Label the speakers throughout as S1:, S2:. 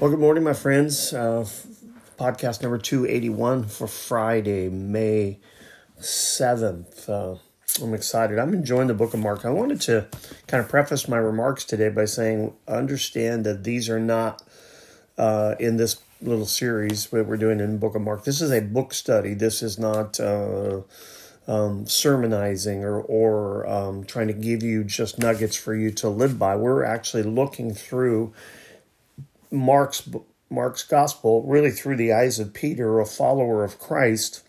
S1: Well, good morning, my friends. Uh, podcast number 281 for Friday, May 7th. Uh, I'm excited. I'm enjoying the book of Mark. I wanted to kind of preface my remarks today by saying, understand that these are not uh, in this little series that we're doing in the book of Mark. This is a book study. This is not uh, um, sermonizing or, or um, trying to give you just nuggets for you to live by. We're actually looking through Mark's Mark's gospel really through the eyes of Peter, a follower of Christ,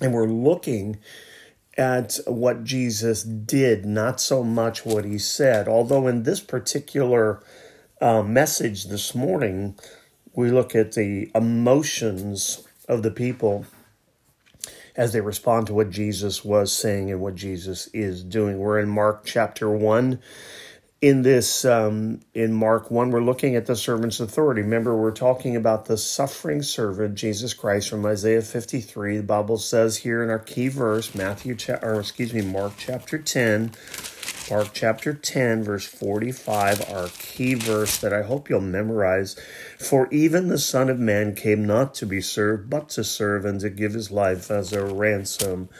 S1: and we're looking at what Jesus did, not so much what he said. Although in this particular uh, message this morning, we look at the emotions of the people as they respond to what Jesus was saying and what Jesus is doing. We're in Mark chapter 1 in this um, in mark 1 we're looking at the servant's authority. Remember we're talking about the suffering servant jesus christ from isaiah 53 the bible says here in our key verse matthew cha- or excuse me mark chapter 10 mark chapter 10 verse 45 our key verse that i hope you'll memorize. For even the son of man came not to be served but to serve and to give his life as a ransom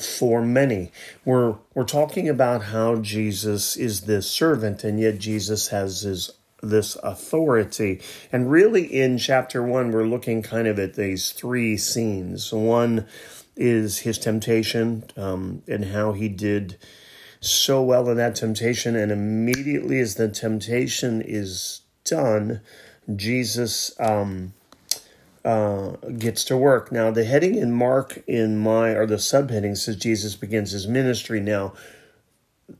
S1: for many. We're we're talking about how Jesus is this servant and yet Jesus has his this authority. And really in chapter 1 we're looking kind of at these three scenes. One is his temptation um, and how he did so well in that temptation and immediately as the temptation is done Jesus um, uh, gets to work. Now, the heading in Mark in my, or the subheading says Jesus begins his ministry. Now,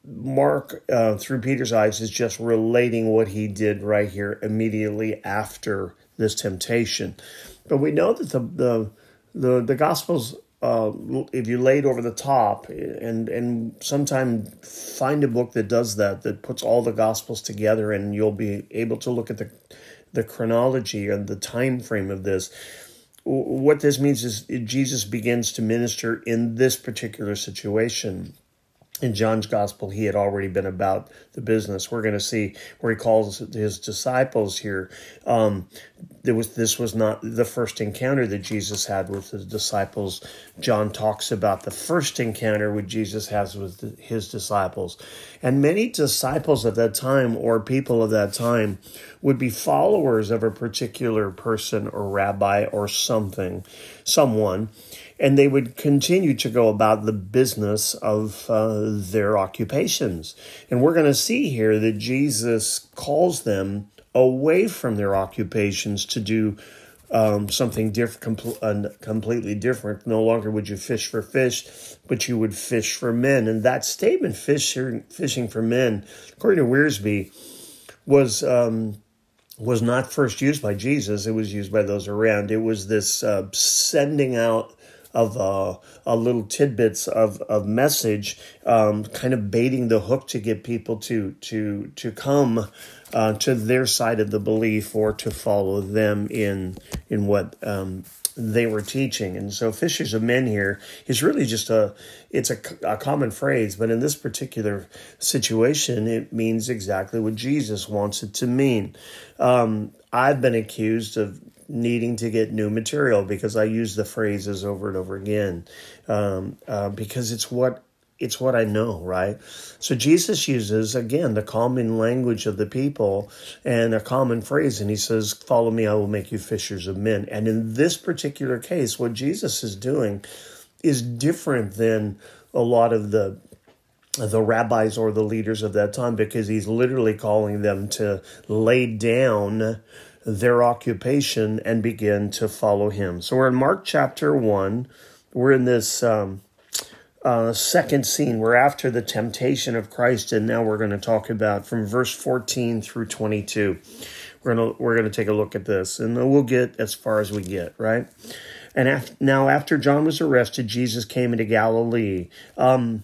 S1: Mark, uh, through Peter's eyes, is just relating what he did right here immediately after this temptation. But we know that the, the, the, the Gospels uh, if you lay it over the top and and sometime find a book that does that that puts all the gospels together and you'll be able to look at the the chronology and the time frame of this. What this means is Jesus begins to minister in this particular situation in John's gospel, he had already been about the business. We're going to see where he calls his disciples here. Um, there was this was not the first encounter that Jesus had with his disciples. John talks about the first encounter with Jesus has with his disciples, and many disciples at that time or people of that time would be followers of a particular person or rabbi or something, someone and they would continue to go about the business of uh, their occupations. And we're going to see here that Jesus calls them away from their occupations to do um, something diff- com- uh, completely different. No longer would you fish for fish, but you would fish for men. And that statement, fish, fishing for men, according to Wiersbe, was. Um, was not first used by Jesus. It was used by those around. It was this uh, sending out of uh, a little tidbits of, of message, um, kind of baiting the hook to get people to to to come uh, to their side of the belief or to follow them in in what um, they were teaching. And so fishers of men here is really just a it's a, a common phrase, but in this particular situation, it means exactly what Jesus wants it to mean. Um, I've been accused of needing to get new material because I use the phrases over and over again um, uh, because it's what it's what I know, right? So Jesus uses again the common language of the people and a common phrase, and he says, "Follow me, I will make you fishers of men." And in this particular case, what Jesus is doing is different than a lot of the the rabbis or the leaders of that time because he's literally calling them to lay down their occupation and begin to follow him. So we're in Mark chapter 1. We're in this um, uh, second scene. We're after the temptation of Christ, and now we're going to talk about from verse 14 through 22. We're going to we're going to take a look at this, and we'll get as far as we get, right? And now, after John was arrested, Jesus came into Galilee. Um,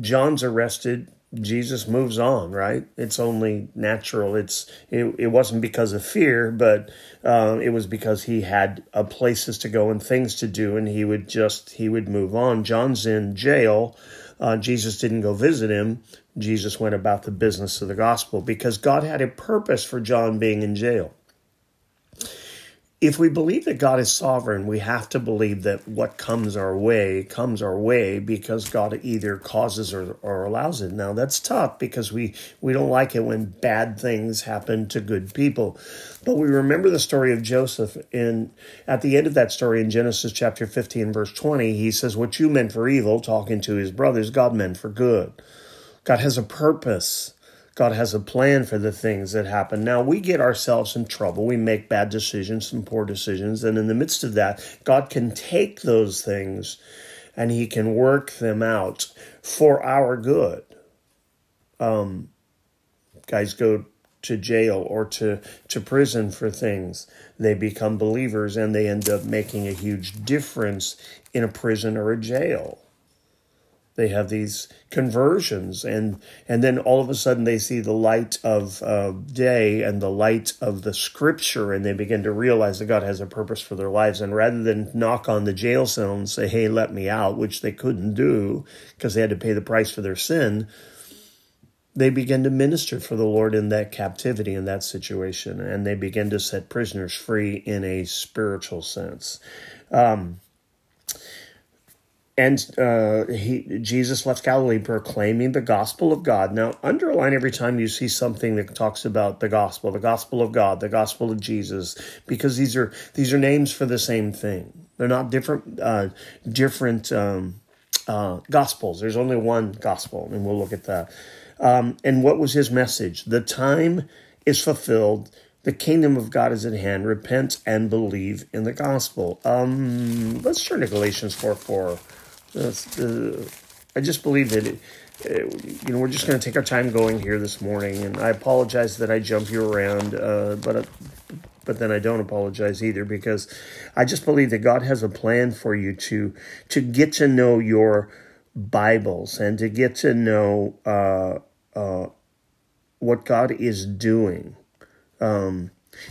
S1: John's arrested Jesus moves on, right? It's only natural. It's it, it wasn't because of fear, but uh, it was because he had uh, places to go and things to do, and he would just he would move on. John's in jail. uh, Jesus didn't go visit him. Jesus went about the business of the gospel because God had a purpose for John being in jail if we believe that God is sovereign, we have to believe that what comes our way comes our way because God either causes or, or allows it. Now that's tough because we, we don't like it when bad things happen to good people. But we remember the story of Joseph in at the end of that story in Genesis chapter 15, verse 20, he says, What you meant for evil, talking to his brothers, God meant for good. God has a purpose. God has a plan for the things that happen. Now, we get ourselves in trouble. We make bad decisions and poor decisions. And in the midst of that, God can take those things and He can work them out for our good. Um, guys go to jail or to, to prison for things. They become believers and they end up making a huge difference in a prison or a jail they have these conversions and and then all of a sudden they see the light of uh, day and the light of the scripture and they begin to realize that god has a purpose for their lives. And rather than knock on the jail cell and say hey let me out which they couldn't do because they had to pay the price for their sin they begin to minister for the lord in that captivity in that situation and they begin to set prisoners free in a spiritual sense. Um, and uh, he, Jesus left Galilee proclaiming the gospel of God. Now, underline every time you see something that talks about the gospel, the gospel of God, the gospel of Jesus, because these are these are names for the same thing. They're not different uh, different um, uh, gospels. There's only one gospel, and we'll look at that. Um, and what was his message? The time is fulfilled. The kingdom of God is at hand. Repent and believe in the gospel. Um, let's turn to Galatians 4 4. Uh, I just believe that it, you know we're just going to take our time going here this morning, and I apologize that I jump you around, uh, but uh, but then I don't apologize either because I just believe that God has a plan for you to to get to know your Bibles and to get to know uh, uh what God is doing. Um,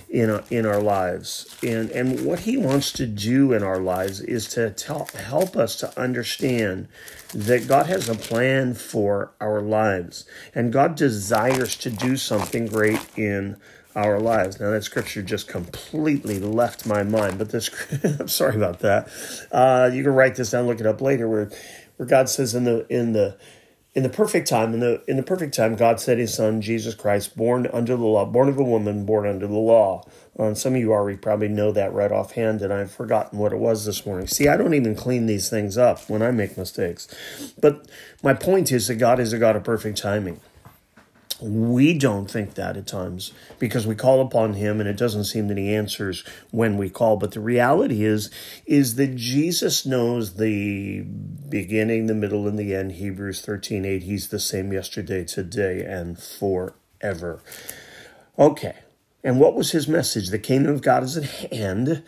S1: in our, in our lives. And, and what he wants to do in our lives is to tell, help us to understand that God has a plan for our lives. And God desires to do something great in our lives. Now that scripture just completely left my mind, but this I'm sorry about that. Uh, you can write this down, look it up later, where where God says in the in the in the perfect time, in the in the perfect time, God sent His Son Jesus Christ, born under the law, born of a woman, born under the law. Um, some of you already probably know that right offhand, and I've forgotten what it was this morning. See, I don't even clean these things up when I make mistakes. But my point is that God is a God of perfect timing. We don't think that at times because we call upon him and it doesn't seem that he answers when we call. But the reality is, is that Jesus knows the beginning, the middle, and the end. Hebrews 13 8. He's the same yesterday, today, and forever. Okay. And what was his message? The kingdom of God is at hand.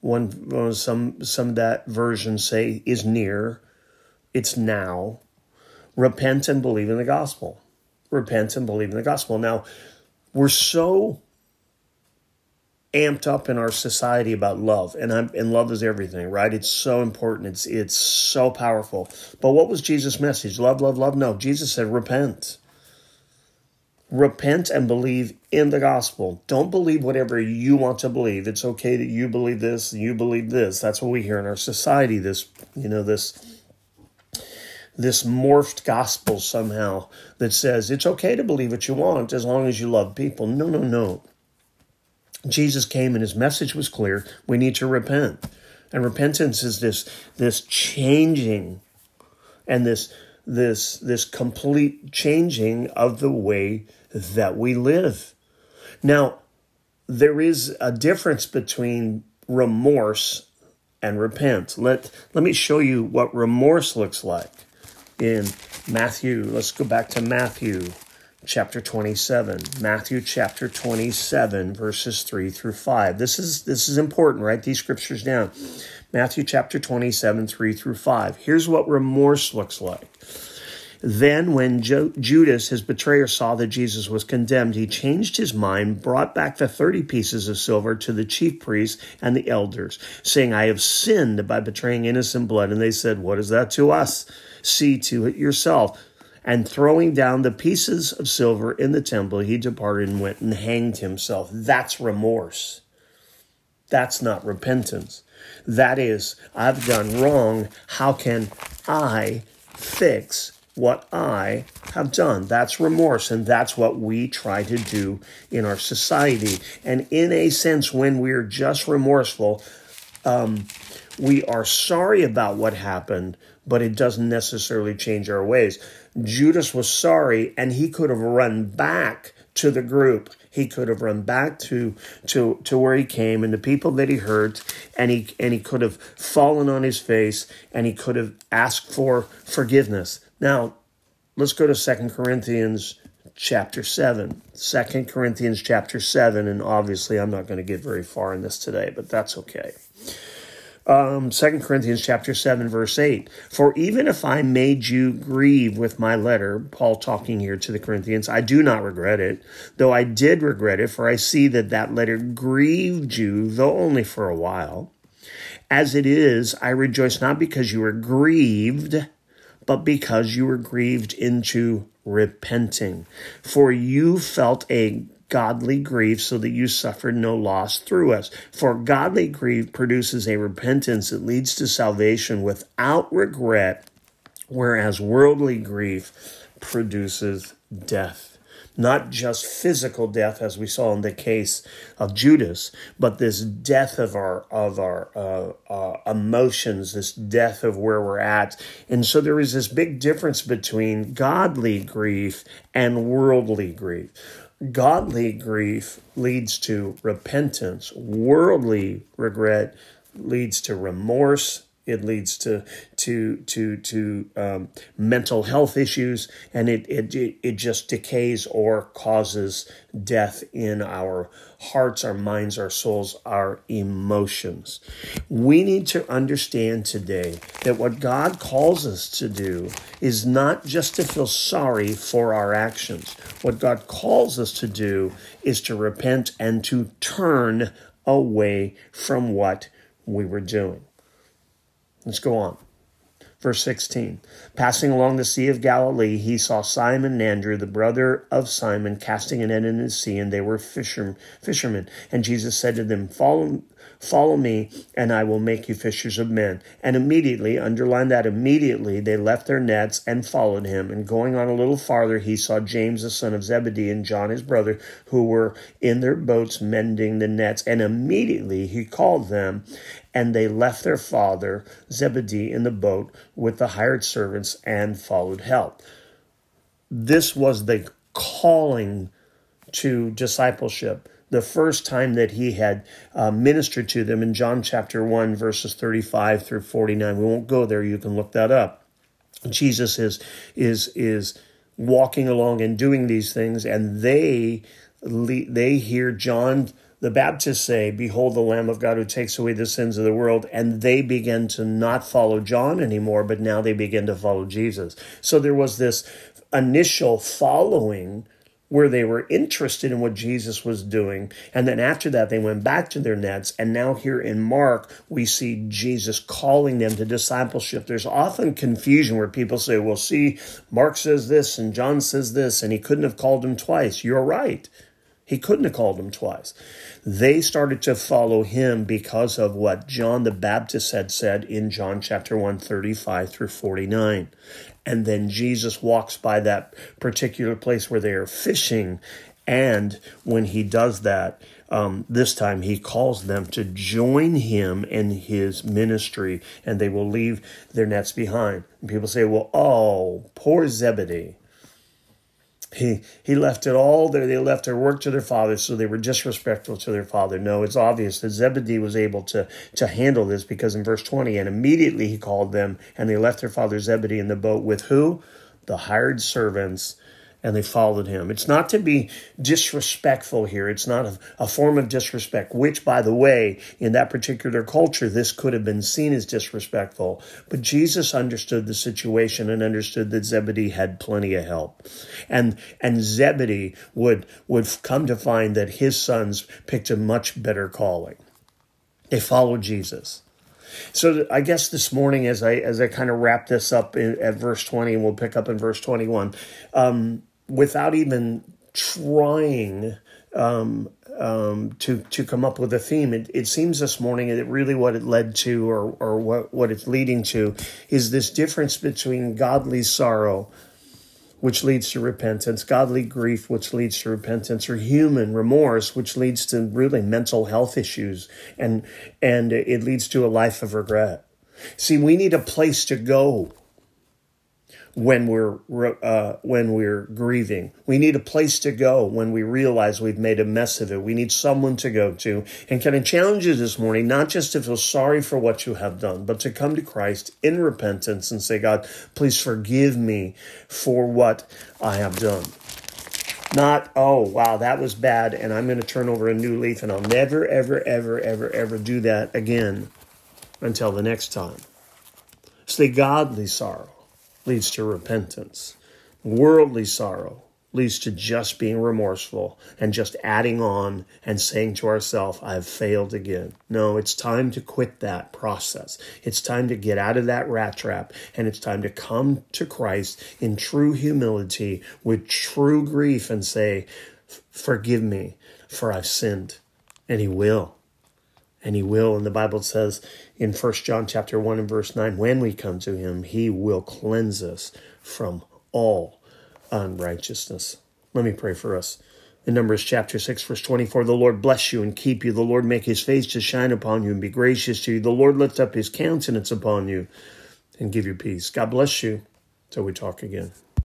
S1: One uh, some some of that version say is near. It's now. Repent and believe in the gospel repent and believe in the gospel. Now, we're so amped up in our society about love and I'm, and love is everything right? It's so important. It's it's so powerful. But what was jesus message? Love love love? No. Jesus said repent. Repent and believe in the gospel. Don't believe whatever you want to believe. It's okay that you believe this and you believe this. That's what we hear in our society this you know this this morphed gospel somehow that says it's okay to believe what you want as long as you love people. No, no, no. Jesus came and his message was clear. We need to repent. And repentance is this this changing and this this this complete changing of the way that we live. Now, there is a difference between remorse and repent. Let let me show you what remorse looks like in Matthew. Let's go back to Matthew chapter 27. Matthew chapter 27 verses 3 through 5. This is this is important, write these scriptures down. Matthew chapter 27 3 through 5. Here's what remorse looks like. Then, when Jo- Judas, his betrayer, saw that Jesus was condemned, he changed his mind, brought back the 30 pieces of silver to the chief priests and the elders, saying, I have sinned by betraying innocent blood. And they said, What is that to us? See to it yourself. And throwing down the pieces of silver in the temple, he departed and went and hanged himself. That's remorse. That's not repentance. That is, I've done wrong. How can I fix what I have done. That's remorse, and that's what we try to do in our society. And in a sense, when we're just remorseful, um, we are sorry about what happened, but it doesn't necessarily change our ways. Judas was sorry, and he could have run back to the group. He could have run back to to to where he came and the people that he hurt, and he and he could have fallen on his face, and he could have asked for forgiveness. Now, let's go to Second Corinthians chapter 7. 2 Corinthians chapter 7, and obviously I'm not going to get very far in this today, but that's okay. Um, 2 Corinthians chapter 7, verse 8. For even if I made you grieve with my letter, Paul talking here to the Corinthians, I do not regret it, though I did regret it, for I see that that letter grieved you, though only for a while. As it is, I rejoice not because you were grieved, but because you were grieved into repenting. For you felt a godly grief so that you suffer no loss through us. For godly grief produces a repentance that leads to salvation without regret, whereas worldly grief produces death not just physical death as we saw in the case of Judas, but this death of our of our uh, uh, emotions, this death of where we're at. And so there is this big difference between godly grief and worldly grief. Godly grief leads to repentance. Worldly regret leads to remorse it leads to to to to um, mental health issues, and it, it it just decays or causes death in our hearts, our minds, our souls, our emotions. We need to understand today that what God calls us to do is not just to feel sorry for our actions. What God calls us to do is to repent and to turn away from what we were doing. Let's go on. Verse 16 Passing along the Sea of Galilee, he saw Simon and Andrew, the brother of Simon, casting a net in the sea, and they were fisher, fishermen. And Jesus said to them, Follow Follow me, and I will make you fishers of men. And immediately, underline that immediately, they left their nets and followed him. And going on a little farther, he saw James, the son of Zebedee, and John, his brother, who were in their boats mending the nets. And immediately he called them, and they left their father, Zebedee, in the boat with the hired servants and followed help. This was the calling to discipleship the first time that he had uh, ministered to them in John chapter 1, verses 35 through 49. We won't go there, you can look that up. Jesus is, is, is walking along and doing these things, and they, they hear John the Baptists say, Behold the Lamb of God who takes away the sins of the world. And they begin to not follow John anymore, but now they begin to follow Jesus. So there was this initial following where they were interested in what Jesus was doing. And then after that, they went back to their nets. And now, here in Mark, we see Jesus calling them to discipleship. There's often confusion where people say, well, see, Mark says this and John says this, and he couldn't have called them twice. You're right. He couldn't have called them twice. They started to follow him because of what John the Baptist had said in John chapter 1, 35 through 49. And then Jesus walks by that particular place where they are fishing. And when he does that, um, this time he calls them to join him in his ministry and they will leave their nets behind. And people say, well, oh, poor Zebedee. He, he left it all there. They left their work to their father, so they were disrespectful to their father. No, it's obvious that Zebedee was able to, to handle this because in verse 20, and immediately he called them, and they left their father Zebedee in the boat with who? The hired servants and they followed him. It's not to be disrespectful here. It's not a, a, form of disrespect, which, by the way, in that particular culture, this could have been seen as disrespectful. But Jesus understood the situation and understood that Zebedee had plenty of help. And, and Zebedee would, would come to find that his sons picked a much better calling. They followed Jesus. So I guess this morning, as I as I kind of wrap this up in, at verse twenty, and we'll pick up in verse twenty one. Um, without even trying um, um, to to come up with a theme. It, it seems this morning that really what it led to, or or what what it's leading to, is this difference between godly sorrow, which leads to repentance, godly grief, which leads to repentance, or human remorse, which leads to really mental health issues, and and it leads to a life of regret. See, we need a place to go when we're uh, when we're grieving. We need a place to go when we realize we've made a mess of it. We need someone to go to. And can I challenge you this morning, not just to feel sorry for what you have done, but to come to Christ in repentance and say, God, please forgive me for what I have done. Not, oh, wow, that was bad, and I'm going to turn over a new leaf, and I'll never, ever, ever, ever, ever do that again until the next time. It's the godly sorrow leads to repentance. Worldly sorrow leads to just being remorseful and just adding on and saying to ourselves, I've failed again. No, it's time to quit that process. It's time to get out of that rat trap and it's time to come to Christ in true humility with true grief and say, Forgive me, for I've sinned. And He will and he will. And the bible says in 1 john chapter 1 and verse 9 when we come to him he will cleanse us from all unrighteousness. Let me pray for us. In numbers chapter 6 verse 24 the lord bless you and keep you. The lord make his face to shine upon you and be gracious to you. The lord lift up his countenance upon you and give you peace. God bless you. Till we talk again